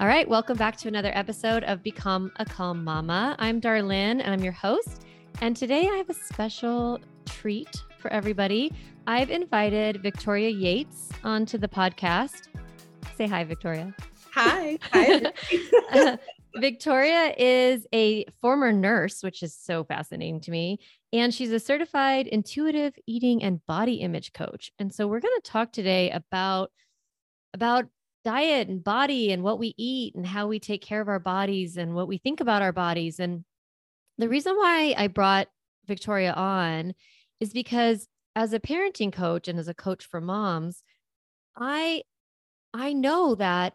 All right, welcome back to another episode of Become a Calm Mama. I'm Darlene and I'm your host. And today I have a special treat for everybody. I've invited Victoria Yates onto the podcast. Say hi, Victoria. Hi. Hi. Victoria is a former nurse, which is so fascinating to me. And she's a certified intuitive eating and body image coach. And so we're going to talk today about about diet and body and what we eat and how we take care of our bodies and what we think about our bodies. And the reason why I brought Victoria on is because as a parenting coach and as a coach for moms, I I know that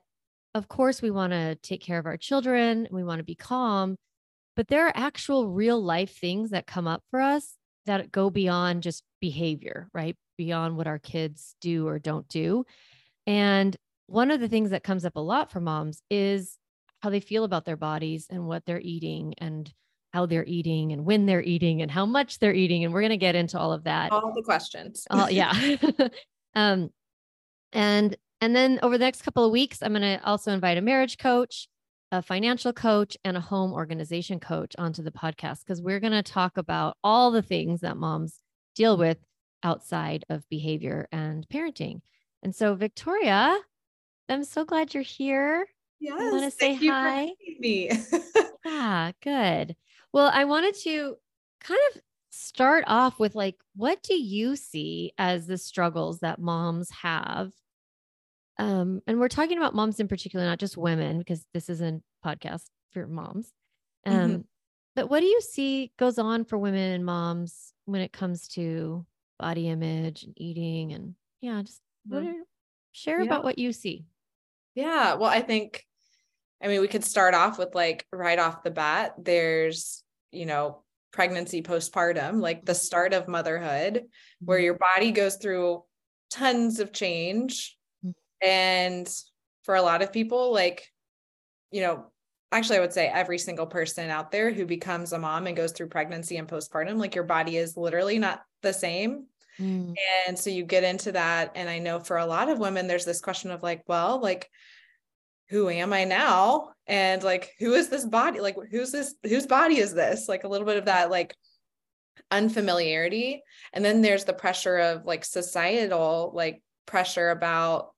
of course we want to take care of our children, we want to be calm, but there are actual real life things that come up for us that go beyond just behavior, right? Beyond what our kids do or don't do. And one of the things that comes up a lot for moms is how they feel about their bodies and what they're eating and how they're eating and when they're eating and how much they're eating and we're going to get into all of that. All the questions. Oh yeah. Um and and then over the next couple of weeks i'm going to also invite a marriage coach a financial coach and a home organization coach onto the podcast because we're going to talk about all the things that moms deal with outside of behavior and parenting. And so victoria I'm so glad you're here. Yes. I want to say hi. me. yeah, good. Well, I wanted to kind of start off with like, what do you see as the struggles that moms have? Um, and we're talking about moms in particular, not just women, because this is a podcast for moms. Um, mm-hmm. but what do you see goes on for women and moms when it comes to body image and eating and yeah, just mm-hmm. what are, share yeah. about what you see. Yeah. Well, I think, I mean, we could start off with like right off the bat, there's, you know, pregnancy postpartum, like the start of motherhood, where mm-hmm. your body goes through tons of change. Mm-hmm. And for a lot of people, like, you know, actually, I would say every single person out there who becomes a mom and goes through pregnancy and postpartum, like your body is literally not the same. Mm. And so you get into that. And I know for a lot of women, there's this question of like, well, like, who am I now? And like, who is this body? Like, who's this? Whose body is this? Like, a little bit of that, like, unfamiliarity. And then there's the pressure of like societal, like, pressure about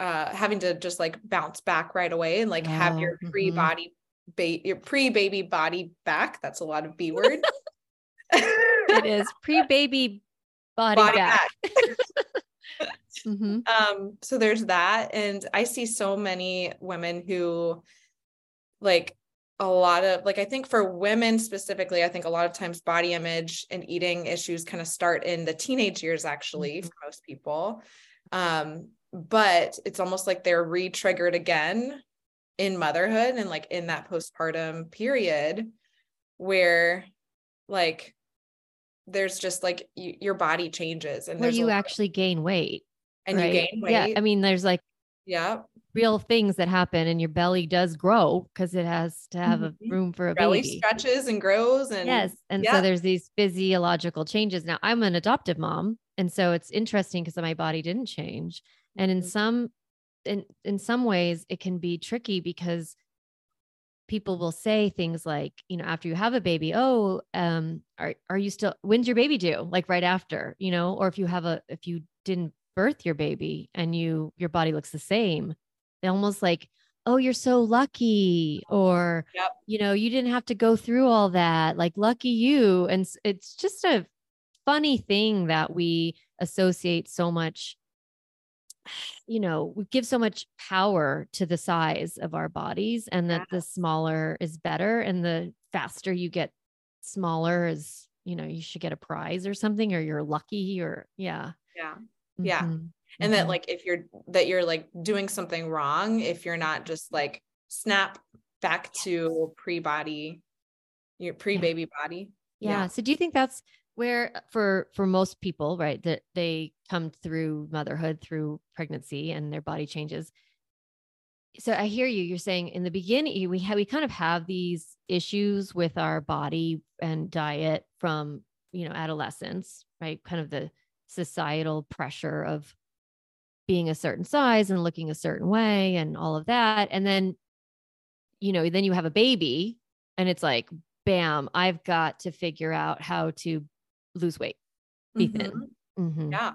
uh having to just like bounce back right away and like have your pre body ba- your pre baby body back that's a lot of b word it is pre baby body, body back. back. mm-hmm. Um, so there's that. And I see so many women who like a lot of like I think for women specifically, I think a lot of times body image and eating issues kind of start in the teenage years actually mm-hmm. for most people. Um, but it's almost like they're re-triggered again in motherhood and like in that postpartum period where like there's just like you, your body changes and where you actually gain weight and right? you gain weight. Yeah. I mean, there's like yeah real things that happen and your belly does grow because it has to have mm-hmm. a room for a belly baby. stretches and grows and yes and yeah. so there's these physiological changes now i'm an adoptive mom and so it's interesting because my body didn't change and in mm-hmm. some in in some ways it can be tricky because people will say things like, you know, after you have a baby, oh, um, are are you still when's your baby due? Like right after, you know, or if you have a if you didn't birth your baby and you your body looks the same, they almost like, oh, you're so lucky, or yep. you know, you didn't have to go through all that. Like lucky you. And it's just a funny thing that we associate so much you know, we give so much power to the size of our bodies and that the smaller is better and the faster you get smaller is, you know, you should get a prize or something or you're lucky or yeah. Yeah. Yeah. Mm-hmm. And that mm-hmm. like if you're that you're like doing something wrong if you're not just like snap back to pre-body your pre-baby body. Yeah. yeah. So do you think that's where uh, for for most people right that they come through motherhood through pregnancy and their body changes. So i hear you you're saying in the beginning we have we kind of have these issues with our body and diet from you know adolescence right? Kind of the societal pressure of being a certain size and looking a certain way and all of that. And then you know, then you have a baby and it's like, bam, I've got to figure out how to lose weight, be Mhm. thin. Mhm. Yeah.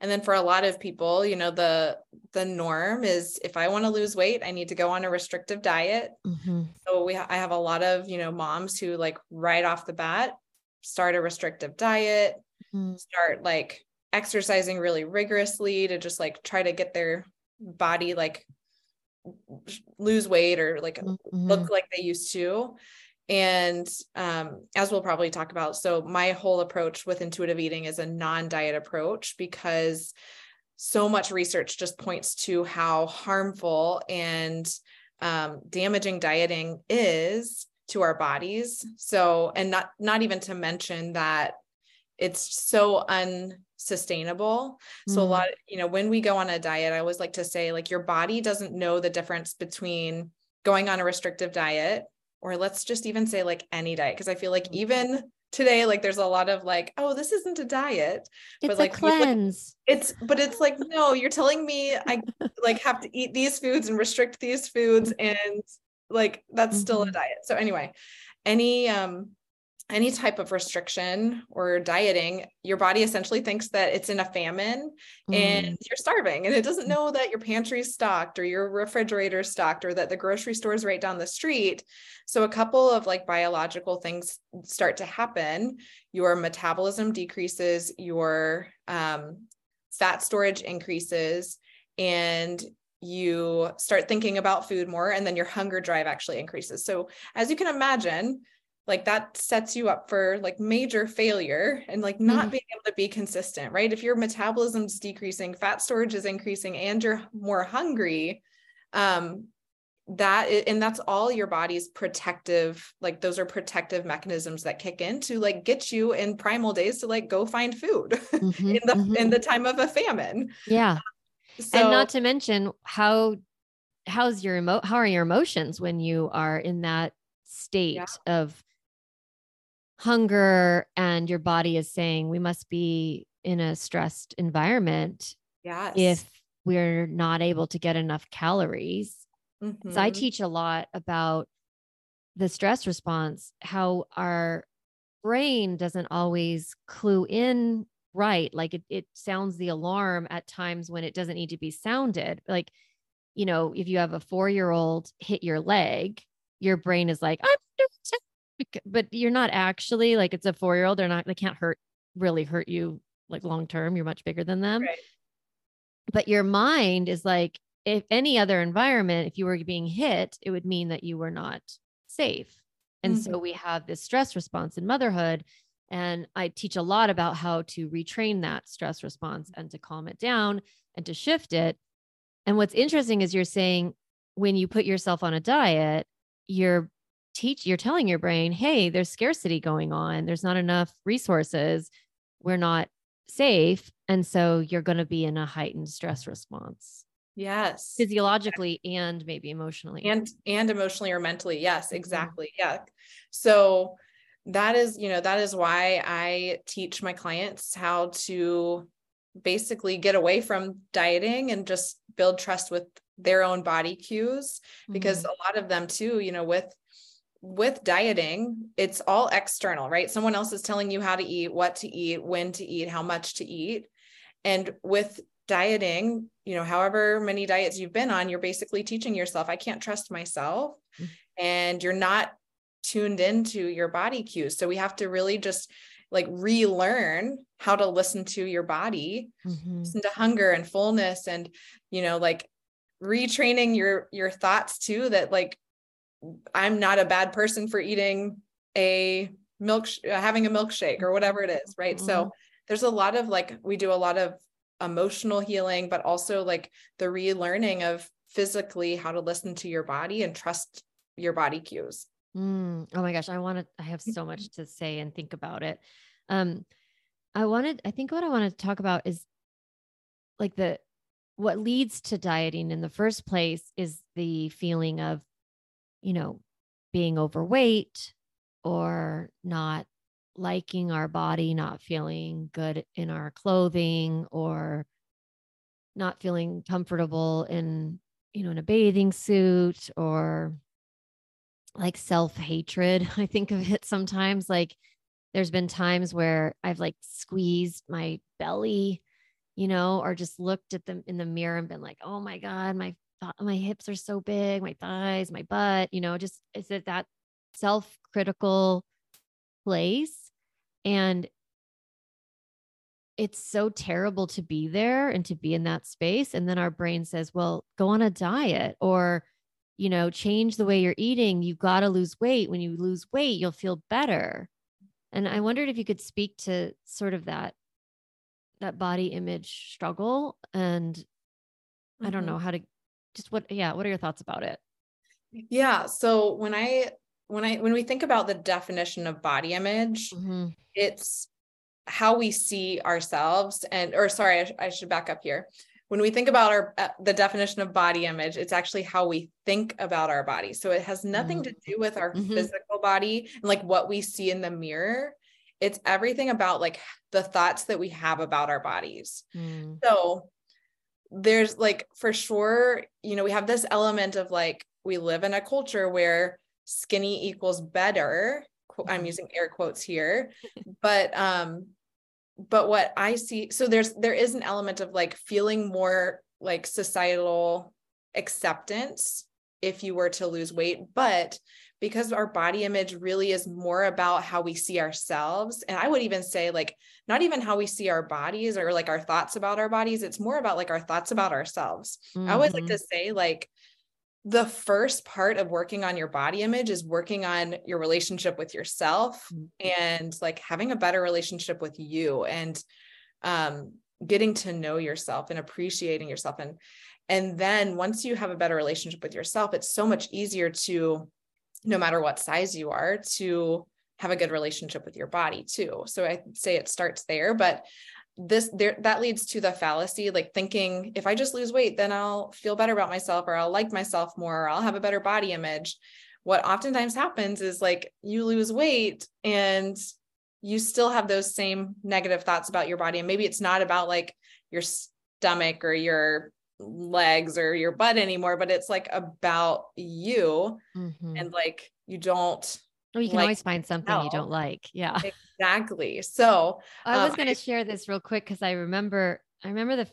And then for a lot of people, you know, the the norm is if I want to lose weight, I need to go on a restrictive diet. Mhm. So we I have a lot of, you know, moms who like right off the bat start a restrictive diet, Mhm. start like exercising really rigorously to just like try to get their body like lose weight or like Mhm. look like they used to and um, as we'll probably talk about so my whole approach with intuitive eating is a non-diet approach because so much research just points to how harmful and um, damaging dieting is to our bodies so and not not even to mention that it's so unsustainable so a Mm. lot you know when we go on a diet i always like to say like your body doesn't know the difference between going on a restrictive diet or let's just even say like any diet because i feel like Mhm. even today like there's a lot of like oh this isn't a diet It's but like cleanse. it's but it's like no you're telling me i like have to eat these foods and restrict these foods and like that's still a Mhm. diet so anyway any um any type of restriction or dieting your body essentially thinks that it's in a famine and Mm. you're starving and it doesn't know that your pantry's stocked or your refrigerator's stocked or that the grocery store is right down the street. So a couple of like biological things start to happen. Your metabolism decreases your um, fat storage increases and you start thinking about food more and then your hunger drive actually increases. So as you can imagine like that sets you up for like major failure and like not Mhm. being able to be consistent right if your metabolism's decreasing fat storage is increasing and you're more hungry um that and that's all your body's protective like those are protective mechanisms that kick in to like get you in primal days to like go find food Mhm, in the mhm. in the time of a famine yeah. so and not to mention how how's your emo how are your emotions when you are in that state of hunger and your body is saying we must be in a stressed environment yes if we're not able to get enough calories so I mm-hmm. teach a lot about the stress response, how our brain doesn't always clue in right. Like it, it sounds the alarm at times when it doesn't need to be sounded. Like, you know, if you have a four year old hit your leg, your brain is like, I'm under attack," but you're not actually like it's a four year old. They're not, they can't hurt, really hurt you like long term. You're much bigger than them. Right. But your mind is like, if any other environment, if you were being hit, it would mean that you were not safe. And so mm-hmm. we have this stress response in motherhood. And I teach a lot about how to retrain that stress response and to calm it down and to shift it. And what's interesting is you're saying when you put yourself on a diet, you're teach you're telling your brain, hey, there's scarcity going on. There's not enough resources. We're not safe. And so you're going to be in a heightened stress response yes physiologically and maybe emotionally. and and emotionally or mentally Mm-hmm. yes exactly yeah so that is you know that is why i teach my clients how to basically get away from dieting and just build trust with their own body cues because Mhm. a lot of them too you know with with dieting it's all external right someone else is telling you how to eat what to eat when to eat how much to eat and with dieting you know however many diets you've been on you're basically teaching yourself i can't trust myself Mm. and you're not tuned into your body cues so we have to really just like relearn how to listen to your body Mhm. listen to hunger and fullness and you know like retraining your your thoughts too that like i'm not a bad person for eating a milk uh, having a milkshake or whatever it is right so there's a lot of like we do a lot of emotional healing but also like the relearning of physically how to listen to your body and trust your body cues Mm. Oh my gosh, I want to. I have so much to say and think about it. Um, I wanted. I think what I want to talk about is like the what leads to dieting in the first place is the feeling of, you know, being overweight or not liking our body, not feeling good in our clothing, or not feeling comfortable in, you know, in a bathing suit or like self hatred. I think of it sometimes like there's been times where I've like squeezed my belly, you know, or just looked at them in the mirror and been like, oh my God, my my hips are so big, my thighs, my butt, you know, just is it that self critical place. And it's so terrible to be there and to be in that space. And then our brain says, well, go on a diet or, you know, change the way you're eating. You've got to lose weight. When you lose weight, you'll feel better. And I wondered if you could speak to sort of that that body image struggle and mm-hmm. I don't know how to just what yeah, what are your thoughts about it? Yeah, so when I when I when we think about the definition of body image, mm-hmm. it's how we see ourselves and or sorry, I, I should back up here when we think about our uh, the definition of body image it's actually how we think about our body so it has nothing to do with our mm-hmm. physical body and like what we see in the mirror it's everything about like the thoughts that we have about our bodies mm. so there's like for sure you know we have this element of like we live in a culture where skinny equals better i'm mm-hmm. using air quotes here but um but what I see, so there's there is an element of like feeling more like societal acceptance if you were to lose weight, but because our body image really is more about how we see ourselves and i would even say like not even how we see our bodies or like our thoughts about our bodies it's more about like our thoughts about ourselves mm-hmm. i always like to mm-hmm. say like the first part of working on your body image is working on your relationship with yourself mm-hmm. and like having a better relationship with you and um, getting to know yourself and appreciating yourself and and then once you have a better relationship with yourself it's so much easier to no matter what size you are to have a good relationship with your body too. So i say it starts there but this there that leads to the fallacy like thinking if i just lose weight then i'll feel better about myself or i'll like myself more or i'll have a better body image. What oftentimes happens is like you lose weight and you still have those same negative thoughts about your body. And maybe it's not about like your stomach or your legs or your butt anymore but it's like about you mm-hmm. and like you don't well, you can like, always find something you don't like. Yeah. Exactly. So I was um, going to share this real quick because I remember, I remember the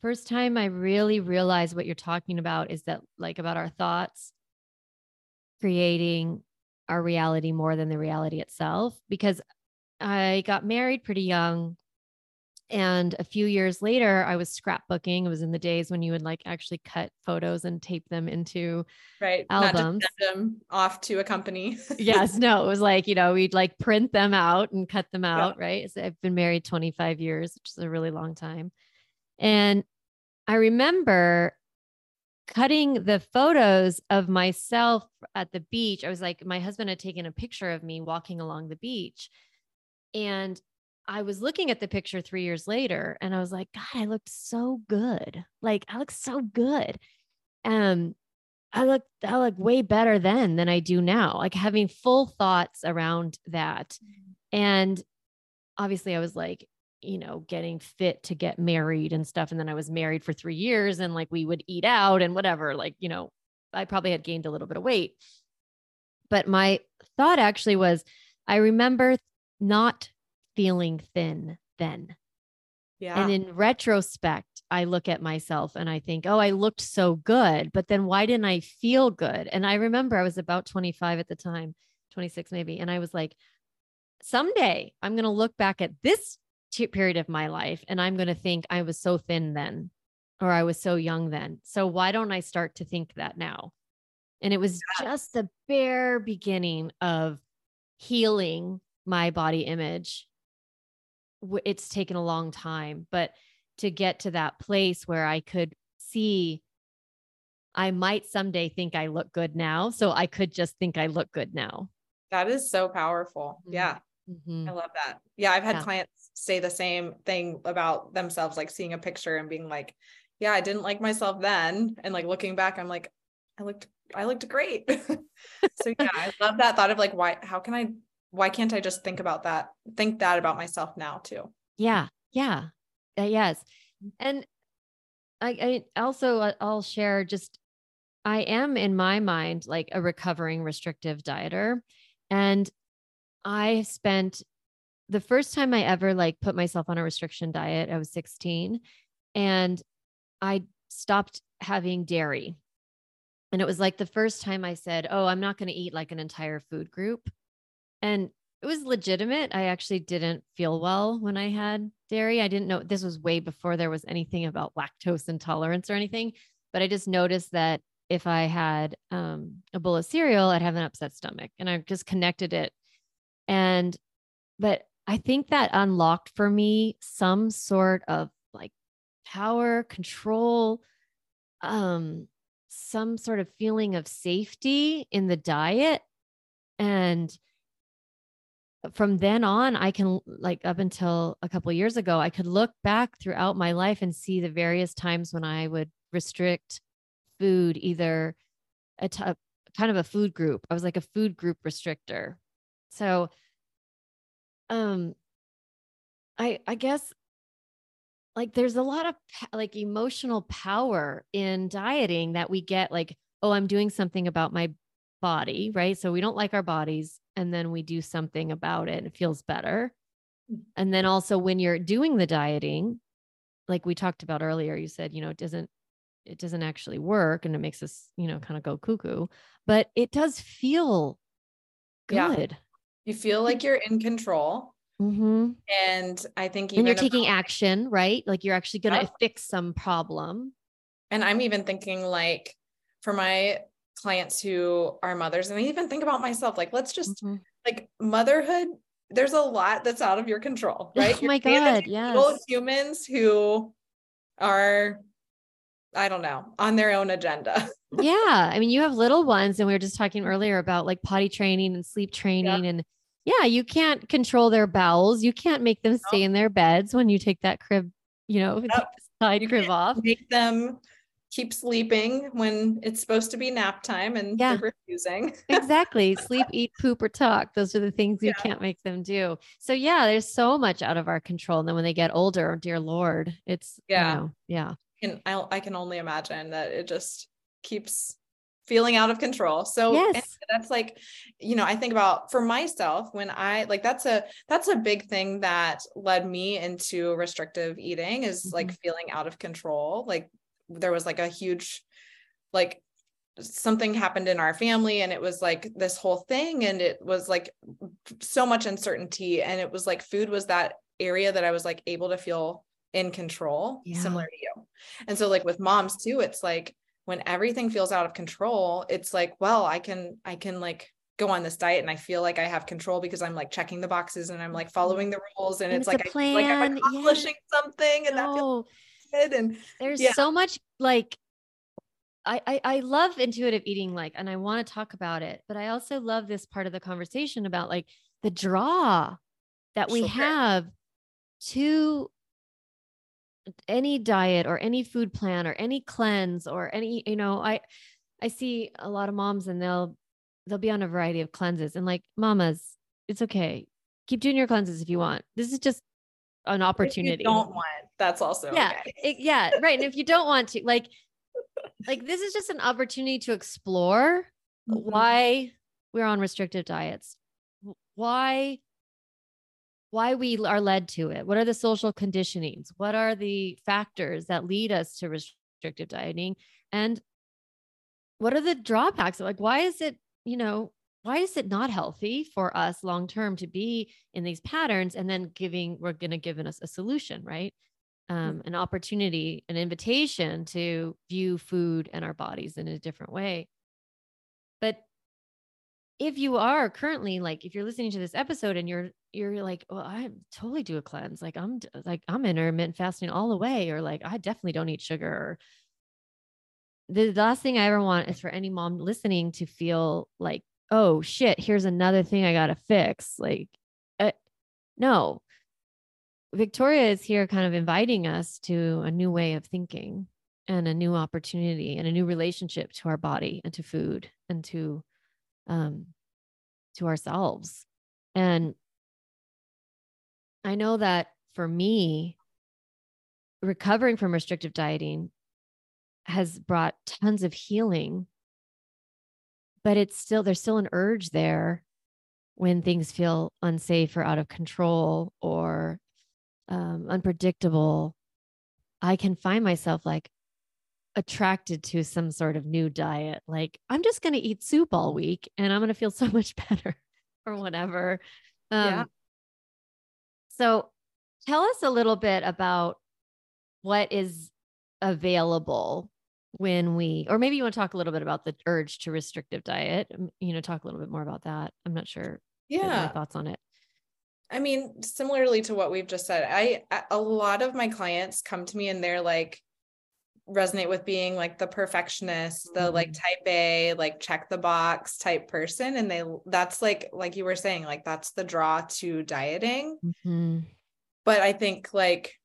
first time I really realized what you're talking about is that like about our thoughts creating our reality more than the reality itself. Because I got married pretty young and a few years later, I was scrapbooking. It was in the days when you would like actually cut photos and tape them into right albums. them off to a company. yes, no, it was like you know we'd like print them out and cut them out. Yeah. Right. So I've been married 25 years, which is a really long time, and I remember cutting the photos of myself at the beach. I was like, my husband had taken a picture of me walking along the beach. And I was looking at the picture three years later and I was like, God, I looked so good. Like I look so good. Um, I look I look way better then than I do now. Like having full thoughts around that. And obviously I was like, you know, getting fit to get married and stuff. And then I was married for three years and like we would eat out and whatever. Like, you know, I probably had gained a little bit of weight. But my thought actually was I remember not feeling thin then. Yeah. And in retrospect, I look at myself and I think, oh, I looked so good, but then why didn't I feel good? And I remember I was about 25 at the time, 26 maybe. And I was like, someday I'm going to look back at this period of my life and I'm going to think I was so thin then or I was so young then. So why don't I start to think that now? And it was just the bare beginning of healing my body image it's taken a long time, but to get to that place where I could see I might someday think I look good now. So I could just think I look good now. That is so powerful. Mm-hmm. Yeah. Mm-hmm. I love that. Yeah. I've had yeah. clients say the same thing about themselves, like seeing a picture and being like, yeah, I didn't like myself then. And like looking back, I'm like, I looked, I looked great. so yeah, I love that thought of like, why, how can I why can't I just think about that, think that about myself now too? Yeah. Yeah. Uh, yes. And I, I also, uh, I'll share just I am in my mind like a recovering restrictive dieter. And I spent the first time I ever like put myself on a restriction diet, I was 16 and I stopped having dairy. And it was like the first time I said, Oh, I'm not going to eat like an entire food group. And it was legitimate. I actually didn't feel well when I had dairy. I didn't know this was way before there was anything about lactose intolerance or anything, but I just noticed that if I had um, a bowl of cereal, I'd have an upset stomach. And I just connected it. And, but I think that unlocked for me some sort of like power, control, um, some sort of feeling of safety in the diet. And from then on, I can, like, up until a couple years ago, I could look back throughout my life and see the various times when I would restrict food, either a t- kind of a food group. I was like a food group restrictor. So, um, I I guess like there's a lot of like emotional power in dieting that we get like oh i'm doing something about my body right so we don't like our bodies and then we do something about it it feels better mm. and then also when you're doing the dieting like we talked about earlier you said you know it doesn't it doesn't actually work and it makes us you know kind of go cuckoo but it does feel good yeah. you feel like you're in control Mm-hmm. And I think and you're taking about, action, right? Like you're actually going to yep. fix some problem. And I'm even thinking like for my clients who are mothers, and I even think about myself, like let's just mm-hmm. like motherhood. There's a lot that's out of your control, right? Oh my god, yeah. Humans who are, I don't know, on their own agenda. yeah, I mean, you have little ones, and we were just talking earlier about like potty training and sleep training, and yeah, you can't control their bowels. You can't make them stay in their beds when you take that crib, you know, yep. side you crib off. Make them keep sleeping when it's supposed to be nap time and yeah. they're refusing. exactly. Sleep, eat, poop, or talk. Those are the things you yeah. can't make them do. So yeah, there's so much out of our control. And then when they get older, dear Lord, it's yeah. You know, yeah. And I, I can only imagine that it just keeps feeling out of control. So yes. that's like, you know, I think about for myself when I like that's a that's a big thing that led me into restrictive eating is mm-hmm. like feeling out of control. Like there was like a huge like something happened in our family and it was like this whole thing and it was like so much uncertainty and it was like food was that area that I was like able to feel in control yeah. similar to you. And so like with moms too it's like when everything feels out of control, it's like, well, I can, I can like go on this diet and I feel like I have control because I'm like checking the boxes and I'm like mm-hmm. following the rules and, and it's, it's, like, I feel like I'm accomplishing yeah. something and no. that feels good. And there's yeah. so much like I, I, I love intuitive eating like and I want to talk about it, but I also love this part of the conversation about like the draw that we sure. have to any diet or any food plan or any cleanse or any you know i i see a lot of moms and they'll they'll be on a variety of cleanses and like mamas it's okay keep doing your cleanses if you want this is just an opportunity don't want that's also yeah okay. it, yeah right and if you don't want to like like this is just an opportunity to explore mm-hmm. why we're on restrictive diets why why we are led to it. What are the social conditionings? What are the factors that lead us to restrictive dieting? And what are the drawbacks? Like, why is it, you know, why is it not healthy for us long term to be in these patterns and then giving, we're going to give us a solution, right? Um, mm. an opportunity, an invitation to view food and our bodies in a different way. But if you are currently like if you're listening to this episode and you're you're like well i totally do a cleanse like i'm like i'm intermittent fasting all the way or like i definitely don't eat sugar the last thing i ever want is for any mom listening to feel like oh shit here's another thing i gotta fix like uh, no victoria is here kind of inviting us to a new way of thinking and a new opportunity and a new relationship to our body and to food and to um, to ourselves. And I know that for me, recovering from restrictive dieting, has brought tons of healing but it's still there's still an urge there when things feel unsafe or out of control or um, unpredictable i can find myself like attracted to some sort of new diet like i'm just going to eat soup all week and i'm going to feel so much better or whatever um, yeah. so tell us a little bit about what is available when we or maybe you want to talk a little bit about the urge to restrictive diet you know talk a little bit more about that i'm not sure yeah thoughts on it i mean similarly to what we've just said i a lot of my clients come to me and they're like resonate with being like the perfectionist the like mm-hmm. type a like check the box type person and they that's like like you were saying like that's the draw to dieting mm-hmm. but i think like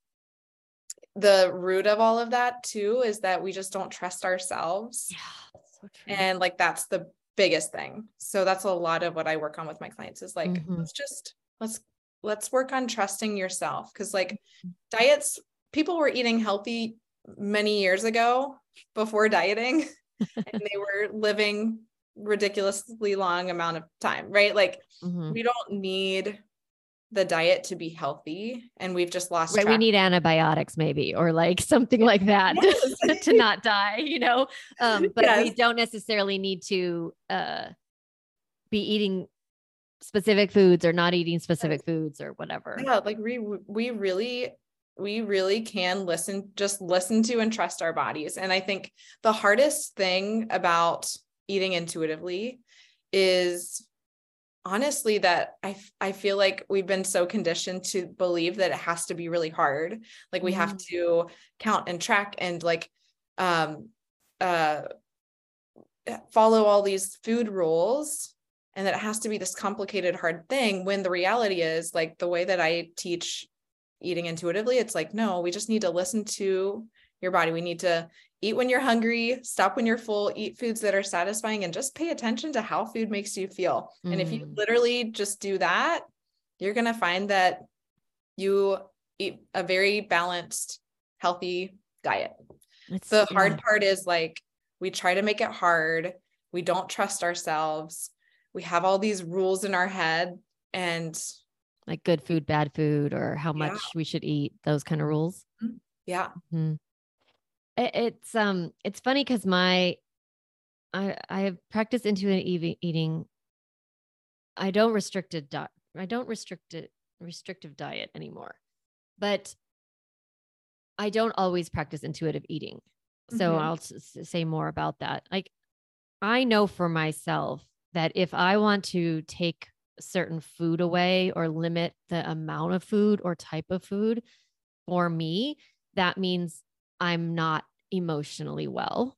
the root of all of that too is that we just don't trust ourselves. Yeah, so and like that's the biggest thing. So that's a lot of what I work on with my clients is like mm-hmm. let's just let's let's work on trusting yourself cuz like mm-hmm. diets people were eating healthy many years ago before dieting and they were living ridiculously long amount of time, right? Like mm-hmm. we don't need the diet to be healthy and we've just lost right track. we need antibiotics maybe or like something like that yes. to not die you know um, but yes. we don't necessarily need to uh, be eating specific foods or not eating specific foods or whatever yeah like we we really we really can listen just listen to and trust our bodies and i think the hardest thing about eating intuitively is honestly that I I feel like we've been so conditioned to believe that it has to be really hard. Like we mm. have to count and track and like um uh follow all these food rules and that it has to be this complicated hard thing when the reality is like the way that I teach eating intuitively it's like no we just need to listen to your body we need to eat when you're hungry, stop when you're full, eat foods that are satisfying, and just pay attention to how food makes you feel. Mm. And if you mm. literally just do that, you're going to find that you eat a very balanced, healthy diet. It's, the hard yeah. part is like we try to make it hard. We don't trust ourselves. We have all these rules in our head and like good food, bad food, or how much yeah. we should eat, those kind of rules. Mm-hmm. Yeah. Mm-hmm it's um it's funny because my I I have practiced intuitive eating. I don't restricted di- I don't restrict it restrictive diet anymore, but I don't always practice intuitive eating. So mm-hmm. I'll s- say more about that. Like I know for myself that if I want to take certain food away or limit the amount of food or type of food for me, that means I'm not emotionally well.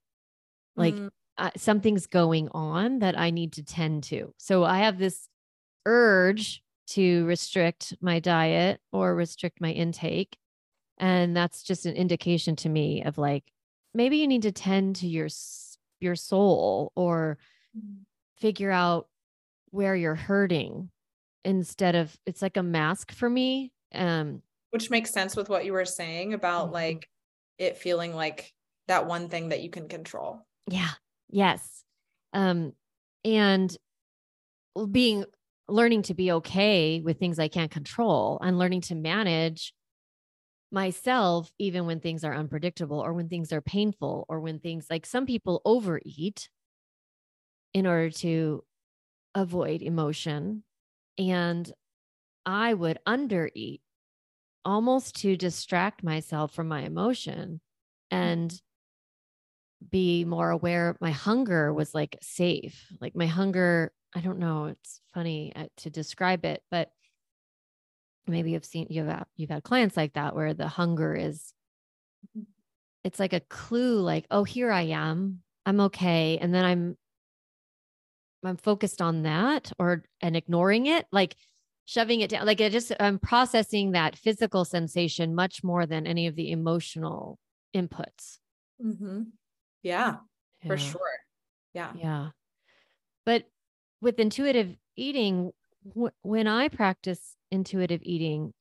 Like mm. uh, something's going on that I need to tend to. So I have this urge to restrict my diet or restrict my intake. And that's just an indication to me of like, maybe you need to tend to your, your soul or mm. figure out where you're hurting instead of it's like a mask for me um which makes sense with what you were saying about mm-hmm. like it feeling like that one thing that you can control. Yeah. Yes. Um, and being learning to be okay with things I can't control and learning to manage myself even when things are unpredictable or when things are painful or when things like some people overeat in order to avoid emotion and I would undereat almost to distract myself from my emotion mm. and be more aware my hunger was like safe like my hunger i don't know it's funny uh, to describe it but maybe you've seen you've had, you've had clients like that where the hunger is mm-hmm. it's like a clue like oh here i am i'm okay and then i'm i'm focused on that or and ignoring it like shoving it down like it just i'm processing that physical sensation much more than any of the emotional inputs mm-hmm. Yeah, yeah, for sure. Yeah. Yeah. But with intuitive eating, w- when I practice intuitive eating,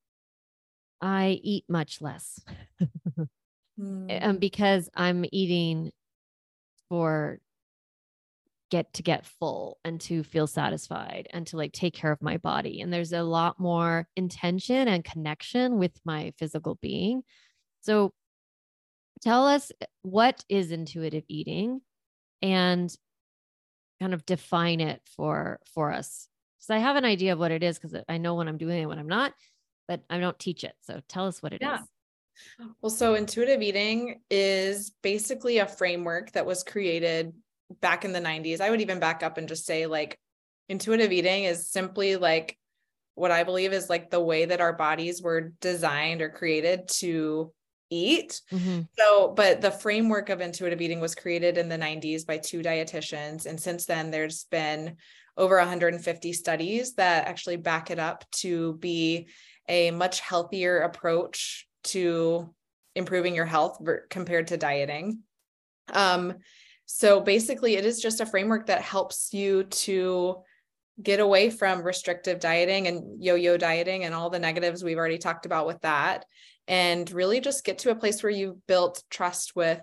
I eat much less. mm. um, because I'm eating for get to get full and to feel satisfied and to like take care of my body and there's a lot more intention and connection with my physical being so tell us eh, what is intuitive eating and kind of define it for for us so i have an idea of what it is because i know when i'm doing it when i'm not but i don't teach it so tell us what it yeah. is. well so intuitive eating is basically a framework that was created back in the 90s i would even back up and just say like intuitive eating is simply like what i believe is like the way that our bodies were designed or created to eat. Mm-hmm. So, but the framework of intuitive eating was created in the 90s by two dietitians. And since then, there's been over 150 studies that actually back it up to be a much healthier approach to improving your health compared to dieting. Um, so basically, it is just a framework that helps you to get away from restrictive dieting and yo yo dieting and all the negatives we've already talked about with that and really just get to a place where you've built trust with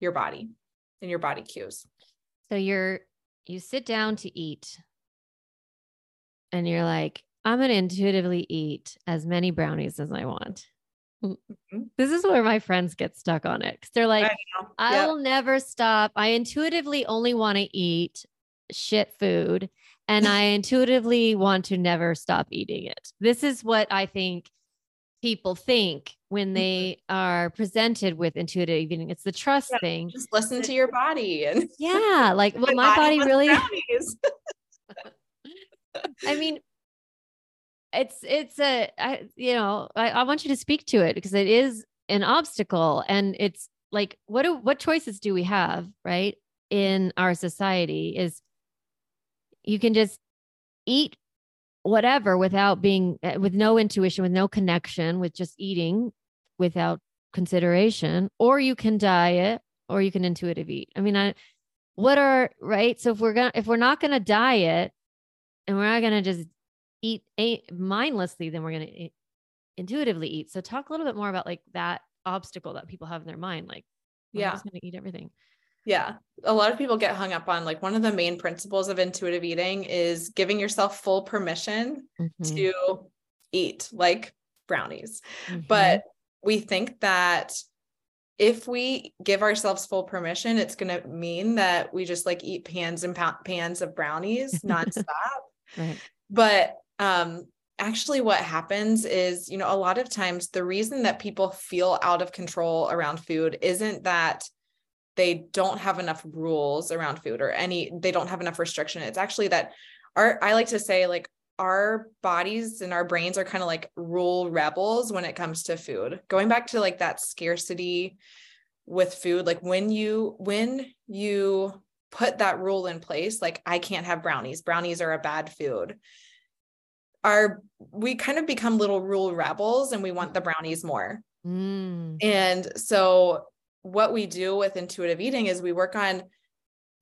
your body and your body cues. So you're you sit down to eat and you're like, I'm going to intuitively eat as many brownies as I want. Mm-hmm. This is where my friends get stuck on it because they're like, I, I will never stop. I intuitively only want to eat shit food and I intuitively want to never stop eating it. This is what I think people think when mm-hmm. they are presented with intuitive eating. It's the trust yeah, thing. Just listen to your body and yeah, like well, my, body, body really. I mean, it's it's a I, you know I, I want you to speak to it because it is an obstacle and it's like what do what choices do we have right in our society is you can just eat whatever without being eh, with no intuition with no connection with just eating without consideration or you can diet or you can intuitive eat. I mean i what are right? So if we're gonna if we're not gonna diet and we're not gonna just eat, eat mindlessly then we're gonna intuitively eat so talk a little bit more about like that obstacle that people have in their mind like yeah i'm just gonna eat everything yeah. A lot of people get hung up on like one of the main principles of intuitive eating is giving yourself full permission mm-hmm. to eat like brownies. Mm-hmm. But we think that if we give ourselves full permission, it's going to mean that we just like eat pans and pans of brownies nonstop. right. But um actually what happens is, you know, a lot of times the reason that people feel out of control around food isn't that they don't have enough rules around food or any they don't have enough restriction. It's actually that our i like to say like our bodies and our brains are kind of like rule rebels when it comes to food. Going back to like that scarcity with food like when you when you put that rule in place like i can't have brownies. Brownies are a bad food our we kind of become little rule rebels and we want the brownies more. Mm. and so what we do with intuitive eating is we work on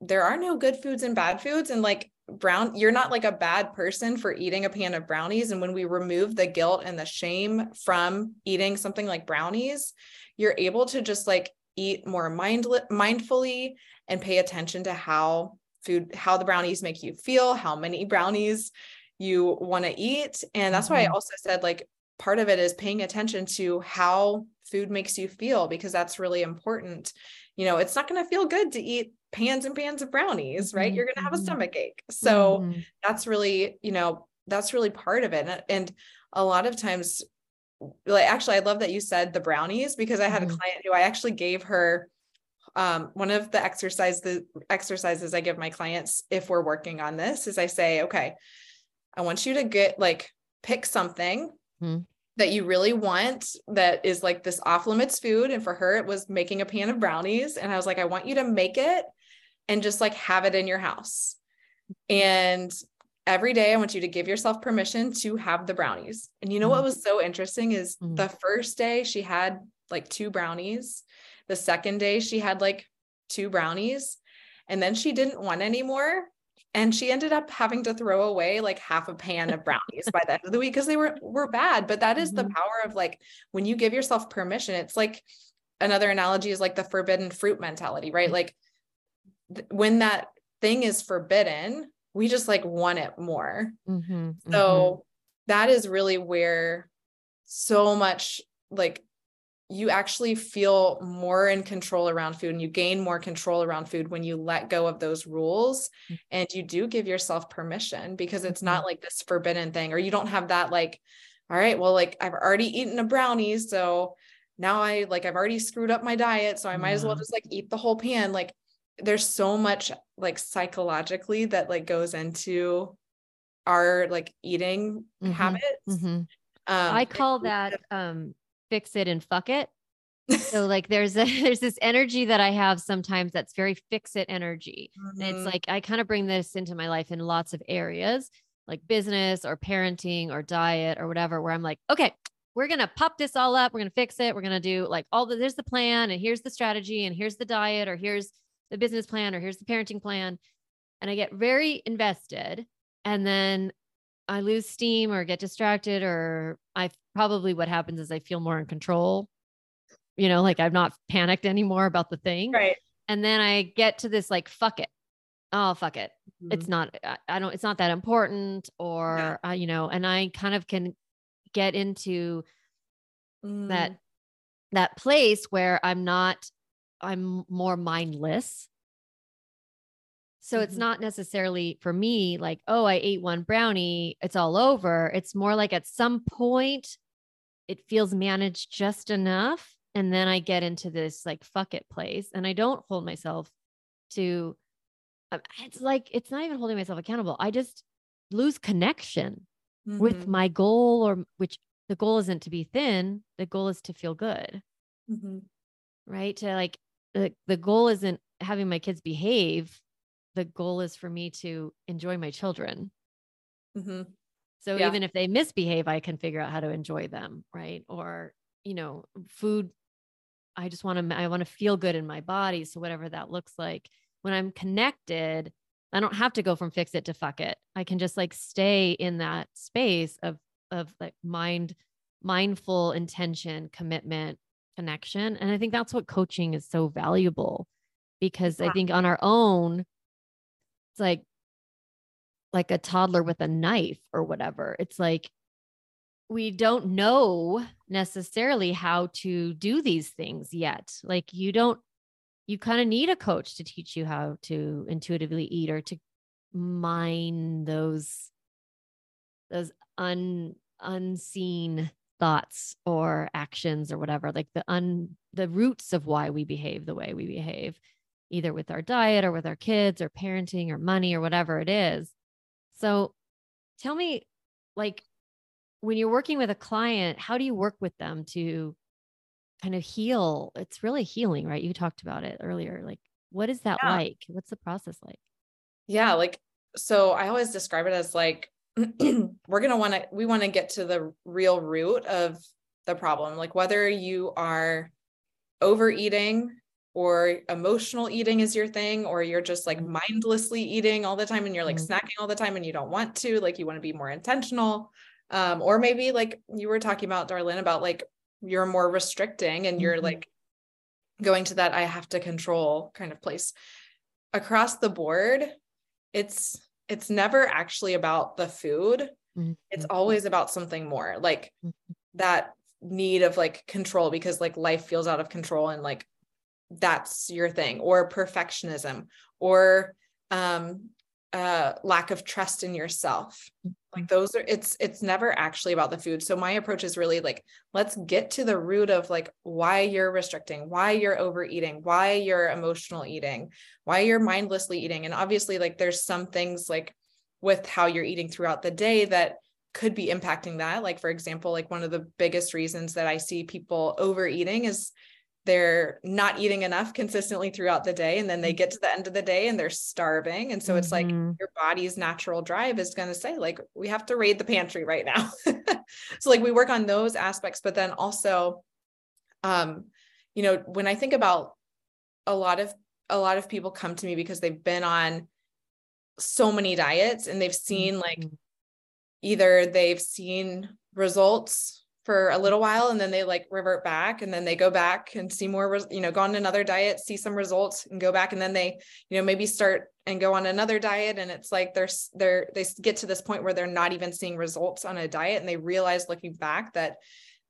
there are no good foods and bad foods. And like brown you're not like a bad person for eating a pan of brownies. And when we remove the guilt and the shame from eating something like brownies you're able to just like eat more mind mindfully and pay attention to how food how the brownies make you feel how many brownies you want to eat and that's why i mm-hmm. also said like part of it is paying attention to how food makes you feel because that's really important. You know, it's not going to feel good to eat pans and pans of brownies, right? Mm-hmm. You're going to have a mm-hmm. stomach ache. So mm-hmm. that's really, you know, that's really part of it. And a lot of times, like actually, I love that you said the brownies because I had mm-hmm. a client who I actually gave her um, one of the exercise the exercises I give my clients if we're working on this is I say, okay, I want you to get like pick something mm-hmm that you really want that is like this off limits food. And for her, it was making a pan of brownies. And I was like, I want you to make it and just like have it in your house. And every day, I want you to give yourself permission to have the brownies. And you know mm-hmm. what was so interesting is mm-hmm. the first day she had like two brownies. The second day she had like two brownies. And then she didn't want any more and she ended up having to throw away like half a pan of brownies by the end of the week because they were were bad but that is mm-hmm. the power of like when you give yourself permission it's like another analogy is like the forbidden fruit mentality, right? Like th- when that thing is forbidden, we just like want it more. Mm-hmm, so mm-hmm. that is really where so much like you actually feel more in control around food and you gain more control around food when you let go of those rules mm-hmm. and you do give yourself permission because it's not mm-hmm. like this forbidden thing or you don't have that like all right well like I've already eaten a brownie so now I like I've already screwed up my diet so I might as well just like eat the whole pan like there's so much like psychologically that like goes into our like eating mm-hmm. habits mm-hmm. Um, I call that um fix it and fuck it. so like there's a there's this energy that I have sometimes that's very fix it energy. Mm-hmm. And it's like I kind of bring this into my life in lots of areas, like business or parenting or diet or whatever, where I'm like, okay, we're gonna pop this all up, we're gonna fix it, we're gonna do like all the there's the plan and here's the strategy and here's the diet or here's the business plan or here's the parenting plan. And I get very invested and then I lose steam or get distracted, or I probably what happens is I feel more in control. You know, like I'm not panicked anymore about the thing. Right. And then I get to this like, fuck it. Oh, fuck it. Mm-hmm. It's not, I don't, it's not that important or, uh, you know, and I kind of can get into mm. that, that place where I'm not, I'm more mindless so mm-hmm. it's not necessarily for me like, oh, I ate one brownie, it's all over. It's more like at some point it feels managed just enough. And then I get into this like fuck it place and I don't hold myself to, um, it's like, it's not even holding myself accountable. I just lose connection mm-hmm. with my goal or which the goal isn't to be thin. The goal is to feel good. Mm-hmm. Right. To like, the, the goal isn't having my kids behave the goal is for me to enjoy my children. Mm-hmm. So yeah. even if they misbehave, I can figure out how to enjoy them, right? Or you know, food. I just want to. I want to feel good in my body. So whatever that looks like, when I'm connected, I don't have to go from fix it to fuck it. I can just like stay in that space of of like mind, mindful intention, commitment, connection. And I think that's what coaching is so valuable because yeah. I think on our own, it's like like a toddler with a knife or whatever. It's like we don't know necessarily how to do these things yet. Like you don't you kind of need a coach to teach you how to intuitively eat or to mine those those un unseen thoughts or actions or whatever like the un the roots of why we behave the way we behave either with our diet or with our kids or parenting or money or whatever it is. So tell me, like, when you're working with a client, how do you work with them to kind of heal? It's really healing, right? You talked about it earlier. Like, what is that yeah. like? What's the process like? Yeah. Like, so I always describe it as like, we're going to want to, we want to get to the real root of the problem. Like, whether you are overeating or emotional eating is your thing or you're just like mm-hmm. mindlessly eating all the time and you're like mm-hmm. snacking all the time and you don't want to like you want to be more intentional um or maybe like you were talking about Darlene about like you're more restricting and you're mm-hmm. like going to that I have to control kind of place across the board it's it's never actually about the food mm-hmm. it's always about something more like mm-hmm. that need of like control because like life feels out of control and like that's your thing or perfectionism or um uh lack of trust in yourself. Like those are it's it's never actually about the food. So my approach is really like let's get to the root of like why you're restricting why you're overeating why you're emotional eating why you're mindlessly eating. And obviously like there's some things like with how you're eating throughout the day that could be impacting that. Like for example like one of the biggest reasons that i see people overeating is they're not eating enough consistently throughout the day and then they get to the end of the day and they're starving and so mm-hmm. it's like mm-hmm. your body's natural drive is going to say like we have to raid the pantry right now so like we work on those aspects but then also um you know when i think about a lot of a lot of people come to me because they've been on so many diets and they've seen like mm-hmm. either they've seen results for a little while and then they like revert back and then they go back and see more you know go on another diet see some results and go back and then they you know maybe start and go on another diet and it's like they're they're they get to this point where they're not even seeing results on a diet and they realize looking back that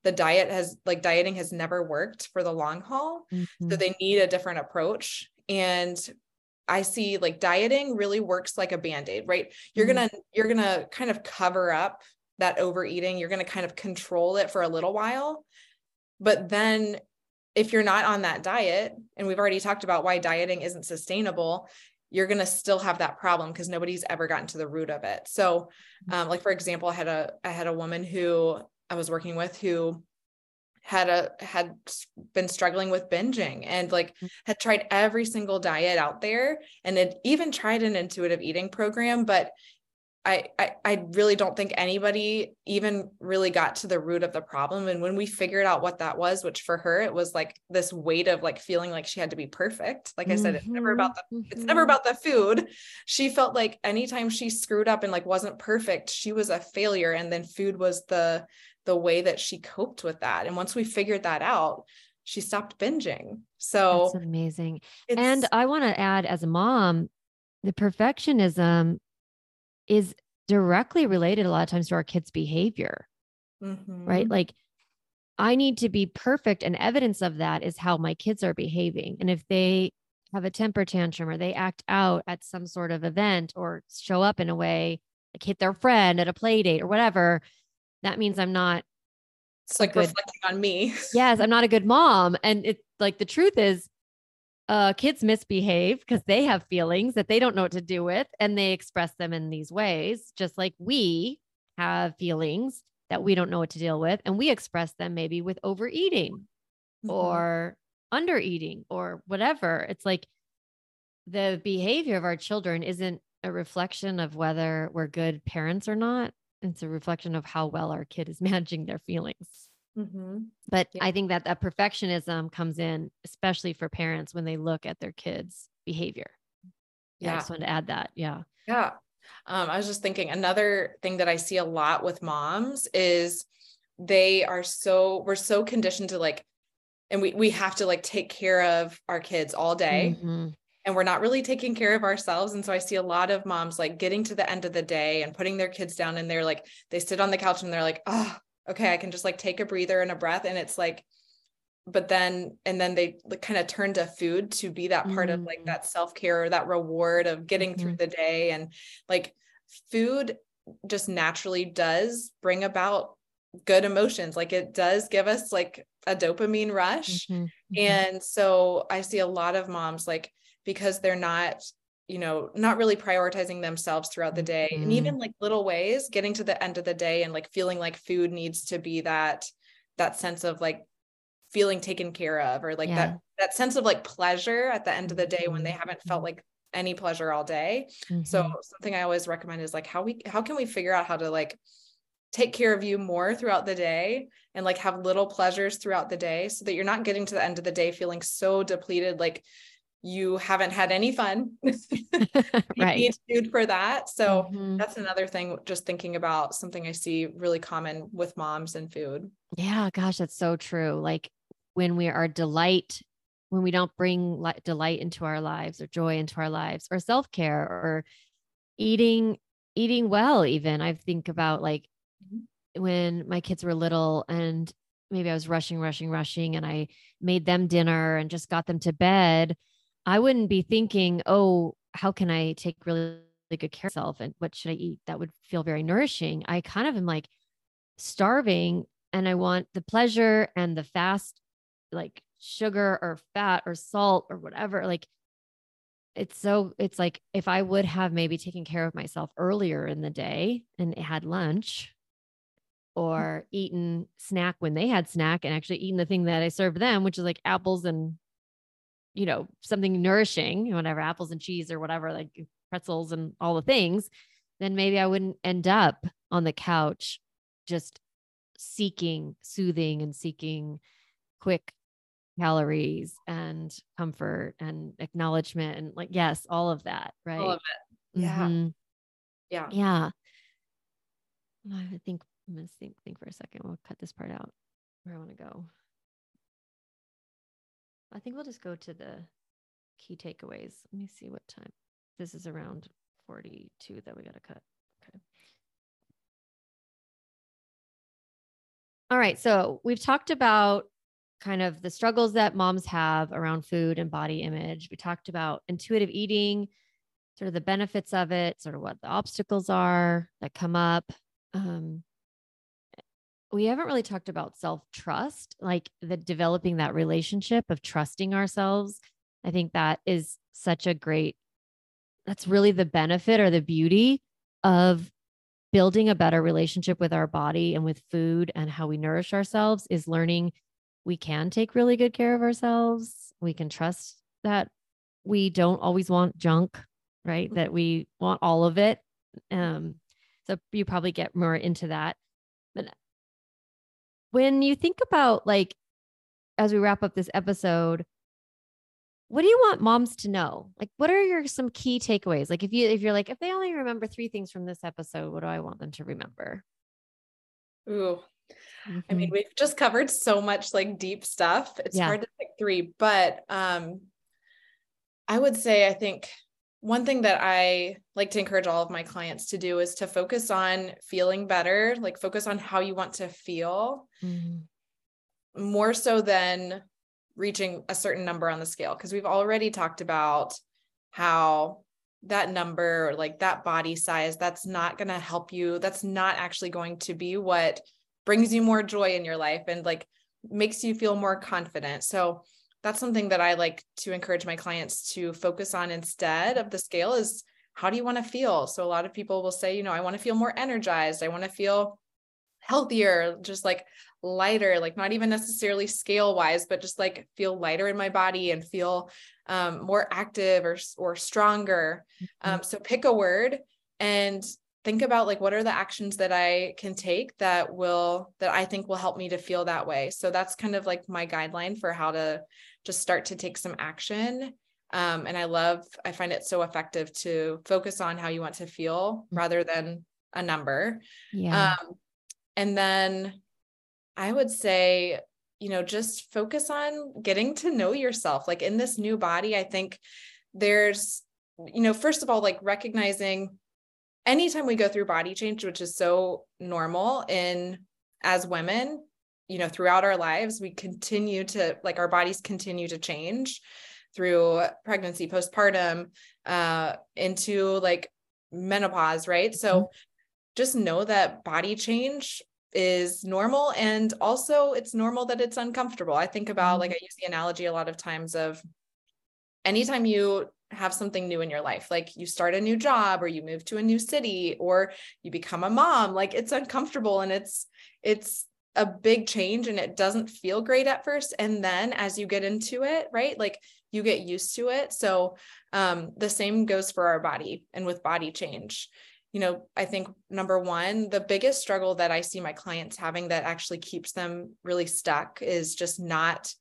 the diet has like dieting has never worked for the long haul mm-hmm. so they need a different approach and I see like dieting really works like a band-aid, right? You're mm-hmm. going to you're going to kind of cover up that overeating. You're going to kind of control it for a little while. But then if you're not on that diet, and we've already talked about why dieting isn't sustainable, you're going to still have that problem because nobody's ever gotten to the root of it. So, mm-hmm. um, like for example, I had a I had a woman who I was working with who had a had been struggling with binging and like mm. had tried every single diet out there and had even tried an intuitive eating program but I, I, I really don't think anybody even really got to the root of the problem. And when we figured out what that was, which for her it was like this weight of like feeling like she had to be perfect. Like I said, it's never about the mm-hmm. it's never mm-hmm. about the food. She felt like anytime she screwed up and like wasn't perfect, she was a failure. And then food was the the way that she coped with that. And once we figured that out, she stopped binging. So That's amazing. And I want to add as a mom, the perfectionism is directly related a lot of times to our kids' behavior. Mm-hmm. Right? Like I need to be perfect and evidence of that is how my kids are behaving. And if they have a temper tantrum or they act out at some sort of event or show up in a way like hit their friend at a play date or whatever, that means I'm not. It's like good, reflecting on me. yes, I'm not a good mom. And it's like the truth is, uh, kids misbehave because they have feelings that they don't know what to do with and they express them in these ways, just like we have feelings that we don't know what to deal with. And we express them maybe with overeating mm-hmm. or under eating or whatever. It's like the behavior of our children isn't a reflection of whether we're good parents or not it's a reflection of how well our kid is managing their feelings. Mm-hmm. But yeah. I think that that perfectionism comes in, especially for parents when they look at their kids' behavior. Yeah, yeah. I just wanted to add that. Yeah. Yeah. Um, I was just thinking another thing that I see a lot with moms is they are so we're so conditioned to like and we we have to like take care of our kids all day. Mm-hmm and we're not really taking care of ourselves. And so I see a lot of moms like getting to the end of the day and putting their kids down and they're like, they sit on the couch and they're like, oh, okay, I can just like take a breather and a breath. And it's like, but then, and then they kind of turn to food to be that part mm-hmm. of like mm. that self care or that reward of getting mm-hmm. through the day. And like food just naturally does bring about good emotions. Like it does give us like a dopamine rush. Mm-hmm. mm-hmm. And so I see a lot of moms like, because they're not you know not really prioritizing themselves throughout the day mm-hmm. and even like little ways getting to the end of the day and like feeling like food needs to be that that sense of like feeling taken care of or like yeah. that that sense of like pleasure at the end of the day when they mm-hmm. haven't felt like any pleasure all day mm-hmm. so something i always recommend is like how we how can we figure out how to like take care of you more throughout the day and like have little pleasures throughout the day so that you're not getting to the end of the day feeling so depleted like you haven't had any fun. right. need food for that. So mm-hmm. that's another thing, just thinking about something I see really common with moms and food. Yeah, gosh, that's so true. Like when we are delight, when we don't bring li- delight into our lives or joy into our lives or self-care or eating, eating well, even I think about like mm-hmm. when my kids were little and maybe I was rushing, rushing, rushing, and I made them dinner and just got them to bed I wouldn't be thinking, oh, how can I take really, really good care of myself and what should I eat that would feel very nourishing? I kind of am like starving and I want the pleasure and the fast, like sugar or fat or salt or whatever. Like it's so, it's like if I would have maybe taken care of myself earlier in the day and had lunch mm. or eaten snack when they had snack and actually eaten the thing that I served them, which is like apples and you know, something nourishing, whatever, apples and cheese or whatever, like pretzels and all the things, then maybe I wouldn't end up on the couch just seeking soothing and seeking quick calories and comfort and acknowledgement and like yes all of that right all of it yeah mm-hmm. yeah yeah i think I'm gonna think think for a second. We'll cut this part out where I want to go. I think we'll just go to the key takeaways. Let me see what time. This is around 42 that we got to cut. Okay. All right. So we've talked about kind of the struggles that moms have around food and body image. We talked about intuitive eating, sort of the benefits of it, sort of what the obstacles are that come up. Um, we haven't really talked about self trust, like the developing that relationship of trusting ourselves. I think that is such a great, that's really the benefit or the beauty of building a better relationship with our body and with food and how we nourish ourselves is learning we can take really good care of ourselves. We can trust that we don't always want junk, right? That we want all of it. Um, so you probably get more into that. But when you think about like as we wrap up this episode, what do you want moms to know? Like what are your some key takeaways? Like if you if you're like if they only remember 3 things from this episode, what do I want them to remember? Ooh. Mm-hmm. I mean, mm-hmm. we've just covered so much like deep stuff. It's yeah. hard to pick 3, but um I would say I think one thing that I like to encourage all of my clients to do is to focus on feeling better, like focus on how you want to feel mm-hmm. more so than reaching a certain number on the scale. Cause we've already talked about how that number, like that body size, that's not going to help you. That's not actually going to be what brings you more joy in your life and like makes you feel more confident. So, that's something that I like to encourage my clients to focus on instead of the scale is how do you want to feel? So a lot of people will say, you know, I want to feel more energized. I want to feel healthier, just like lighter, like not even necessarily scale wise, but just like feel lighter in my body and feel um, more active or, or stronger. Mm-hmm. Um, so pick a word and think about like what are the actions that I can take that will that I think will help me to feel that way. So that's kind of like my guideline for how to just start to take some action. Um, and I love, I find it so effective to focus on how you want to feel mm. rather than a number. Yeah. Um, and then I would say, you know, just focus on getting to know yourself. Like in this new body, I think there's, you know, first of all, like recognizing anytime we go through body change, which is so normal in as women, you know throughout our lives we continue to like our bodies continue to change through pregnancy postpartum uh into like menopause right so mm-hmm. just know that body change is normal and also it's normal that it's uncomfortable i think about mm-hmm. like i use the analogy a lot of times of anytime you have something new in your life. Like you start a new job or you move to a new city or you become a mom. Like it's uncomfortable and it's it's a big change and it doesn't feel great at first. And then as you get into it right like you get used to it. So um the same goes for our body and with body change. You know i think number one the biggest struggle that i see my clients having that actually keeps them really stuck is just not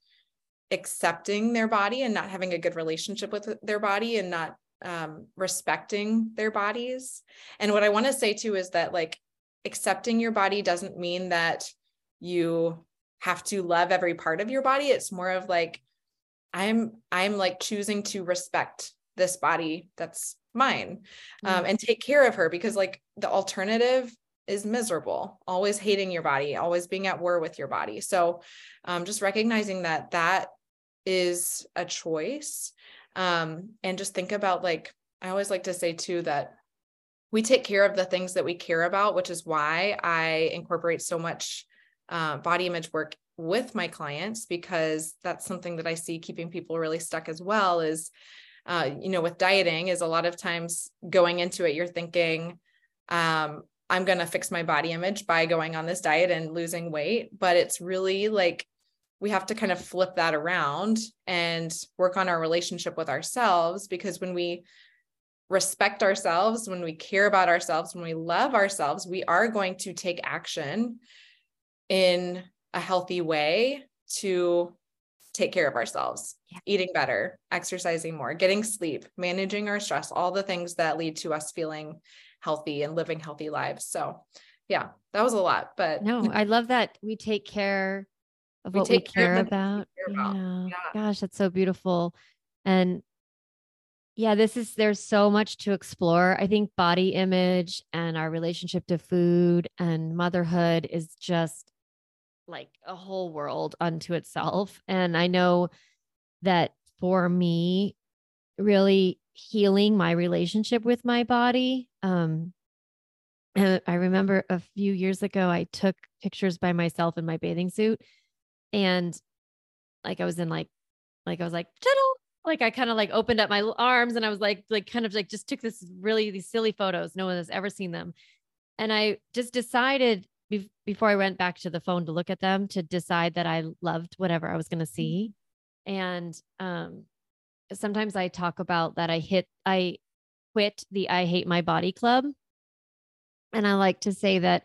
accepting their body and not having a good relationship with their body and not um, respecting their bodies. And what i want to say too is that like accepting your body doesn't mean that you have to love every part of your body. It's more of like i'm i'm like choosing to respect this body that's mine um, mm-hmm. and take care of her because like the alternative is miserable always hating your body always being at war with your body. So um, just recognizing that that is a choice. Um, and just think about like i always like to say too that we take care of the things that we care about which is why i incorporate so much uh, body image work with my clients because that's something that I see keeping people really stuck as well is uh, you know with dieting is a lot of times going into it you're thinking um, I'm going to fix my body image by going on this diet and losing weight but it's really like we have to kind of flip that around and work on our relationship with ourselves because when we respect ourselves when we care about ourselves when we love ourselves we are going to take action in a healthy way to take care of ourselves, yeah. eating better, exercising more, getting sleep, managing our stress, all the things that lead to us feeling healthy and living healthy lives. So, yeah, that was a lot, but no, I love that we take care of we what we care, about. care about. Yeah. yeah. Gosh, that's so beautiful. And yeah, this is there's so much to explore. I think body image and our relationship to food and motherhood is just like a whole world unto itself. And I know that for me, really healing my relationship with my body. Um, I remember a few years ago, I took pictures by myself in my bathing suit, and like I was in like, like I was like, like I kind of like opened up my arms and I was like, like kind of like just took this really these silly photos. No one has ever seen them, and I just decided be- before I went back to the phone to look at them to decide that I loved whatever I was going to see, and um, sometimes I talk about that I hit I quit the I hate my body club. And I like to say that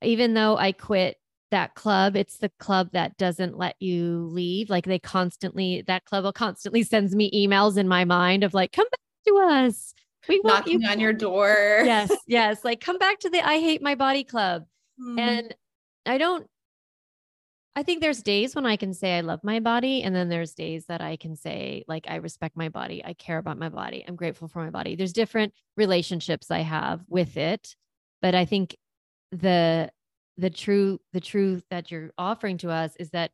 even though I quit that club, it's the club that doesn't let you leave. Like they constantly, that club will constantly sends me emails in my mind of like, come back to us. We want Knocking you on your door. yes, yes. Like come back to the I hate my body club. Mm. And I don't I think there's days when I can say I love my body, and then there's days that I can say, like, I respect my body. I care about my body. I'm grateful for my body. There's different relationships I have with it but i think the the true the truth that you're offering to us is that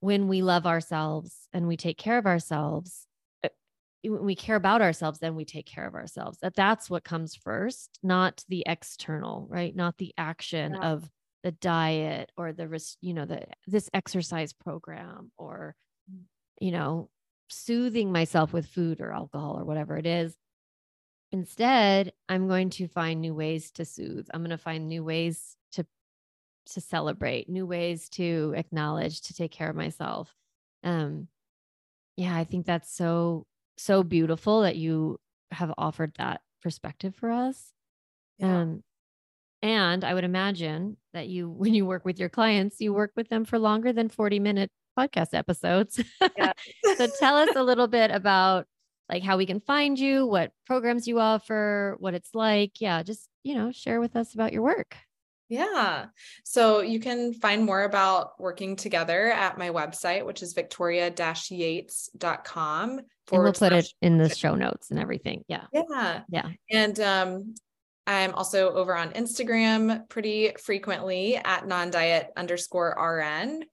when we love ourselves and we take care of ourselves uh, when we care about ourselves then we take care of ourselves that that's what comes first not the external right not the action yeah. of the diet or the you know the this exercise program or you know soothing myself with food or alcohol or whatever it is Instead, I'm going to find new ways to soothe. I'm going to find new ways to celebrate, new ways to acknowledge, to take care of myself. Um yeah, I think that's so so beautiful that you have offered that perspective for us. Yeah. Um and I would imagine that you when you work with your clients, you work with them for longer than 40 minute podcast episodes. Yeah. so tell us a little bit about like how we can find you, what programs you offer, what it's like. Yeah, just, you know, share with us about your work. Yeah. So you can find more about working together at my website, which is victoria-yates.com. And we'll put it in the show notes and everything. Yeah. Yeah. Yeah. And um, I'm also over on Instagram pretty frequently at non-diet underscore RN.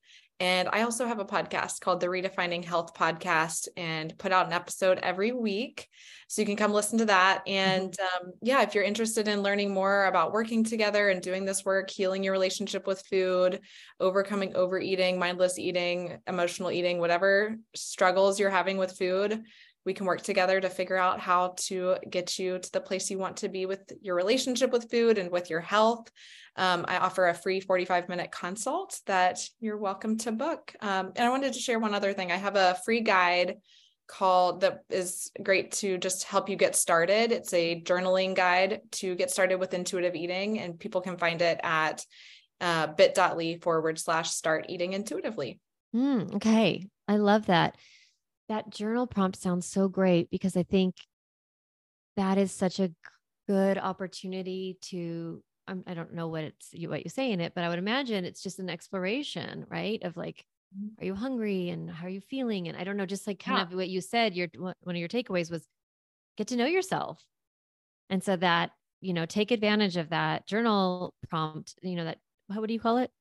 And I also have a podcast called the Redefining Health Podcast and put out an episode every week. So you can come listen to that. Mm-hmm. And um, yeah, if you're interested in learning more about working together and doing this work, healing your relationship with food, overcoming overeating, mindless eating, emotional eating, whatever struggles you're having with food, we can work together to figure out how to get you to the place you want to be with your relationship with food and with your health. Um, I offer a free 45 minute consult that you're welcome to book. Um, and I wanted to share one other thing. I have a free guide called that is great to just help you get started. It's a journaling guide to get started with intuitive eating, and people can find it at uh, bit.ly forward slash start eating intuitively. Mm, okay. I love that that journal prompt sounds so great because I think that is such a good opportunity to um, I don't know what it's what you say in it, but I would imagine it's just an exploration, right? Of like, mm-hmm. are you hungry and how are you feeling? And I don't know, just like kind yeah. of what you said, your one of your takeaways was get to know yourself. And so that, you know, take advantage of that journal prompt, you know, that how would you call it?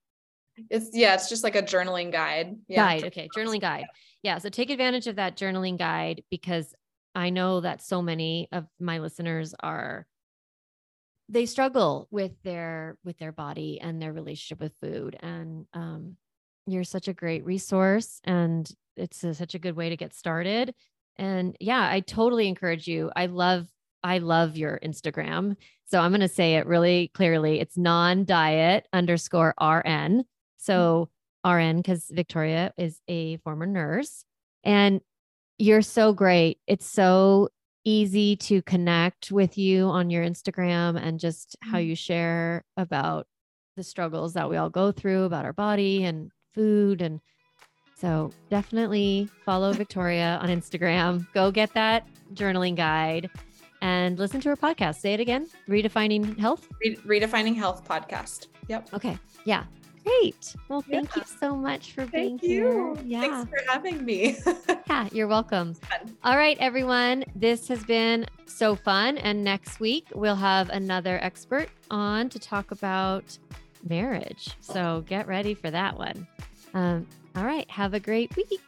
It's yeah, it's just like a journaling guide. Yeah. Guide. Okay. Journaling guide. Yeah. So take advantage of that journaling guide because I know that so many of my listeners are they struggle with their with their body and their relationship with food and um, you're such a great resource and it's a, such a good way to get started and yeah i totally encourage you i love i love your instagram so i'm going to say it really clearly it's non-diet underscore rn so RN, because Victoria is a former nurse. And you're so great. It's so easy to connect with you on your Instagram and just how mm-hmm. you share about the struggles that we all go through about our body and food. And so definitely follow Victoria on Instagram. Go get that journaling guide. and listen to her podcast. Say it again Redefining Health. Re- Redefining Health podcast. Yep. Okay. Yeah. Great. Well, thank yeah. you so much for being here. thank you. here. Yeah. Thanks for having me. yeah, you're welcome. All right, everyone. This has been so fun. And next week, we'll have another expert on to talk about marriage. So get ready for that one. Um, all right. Have a great week.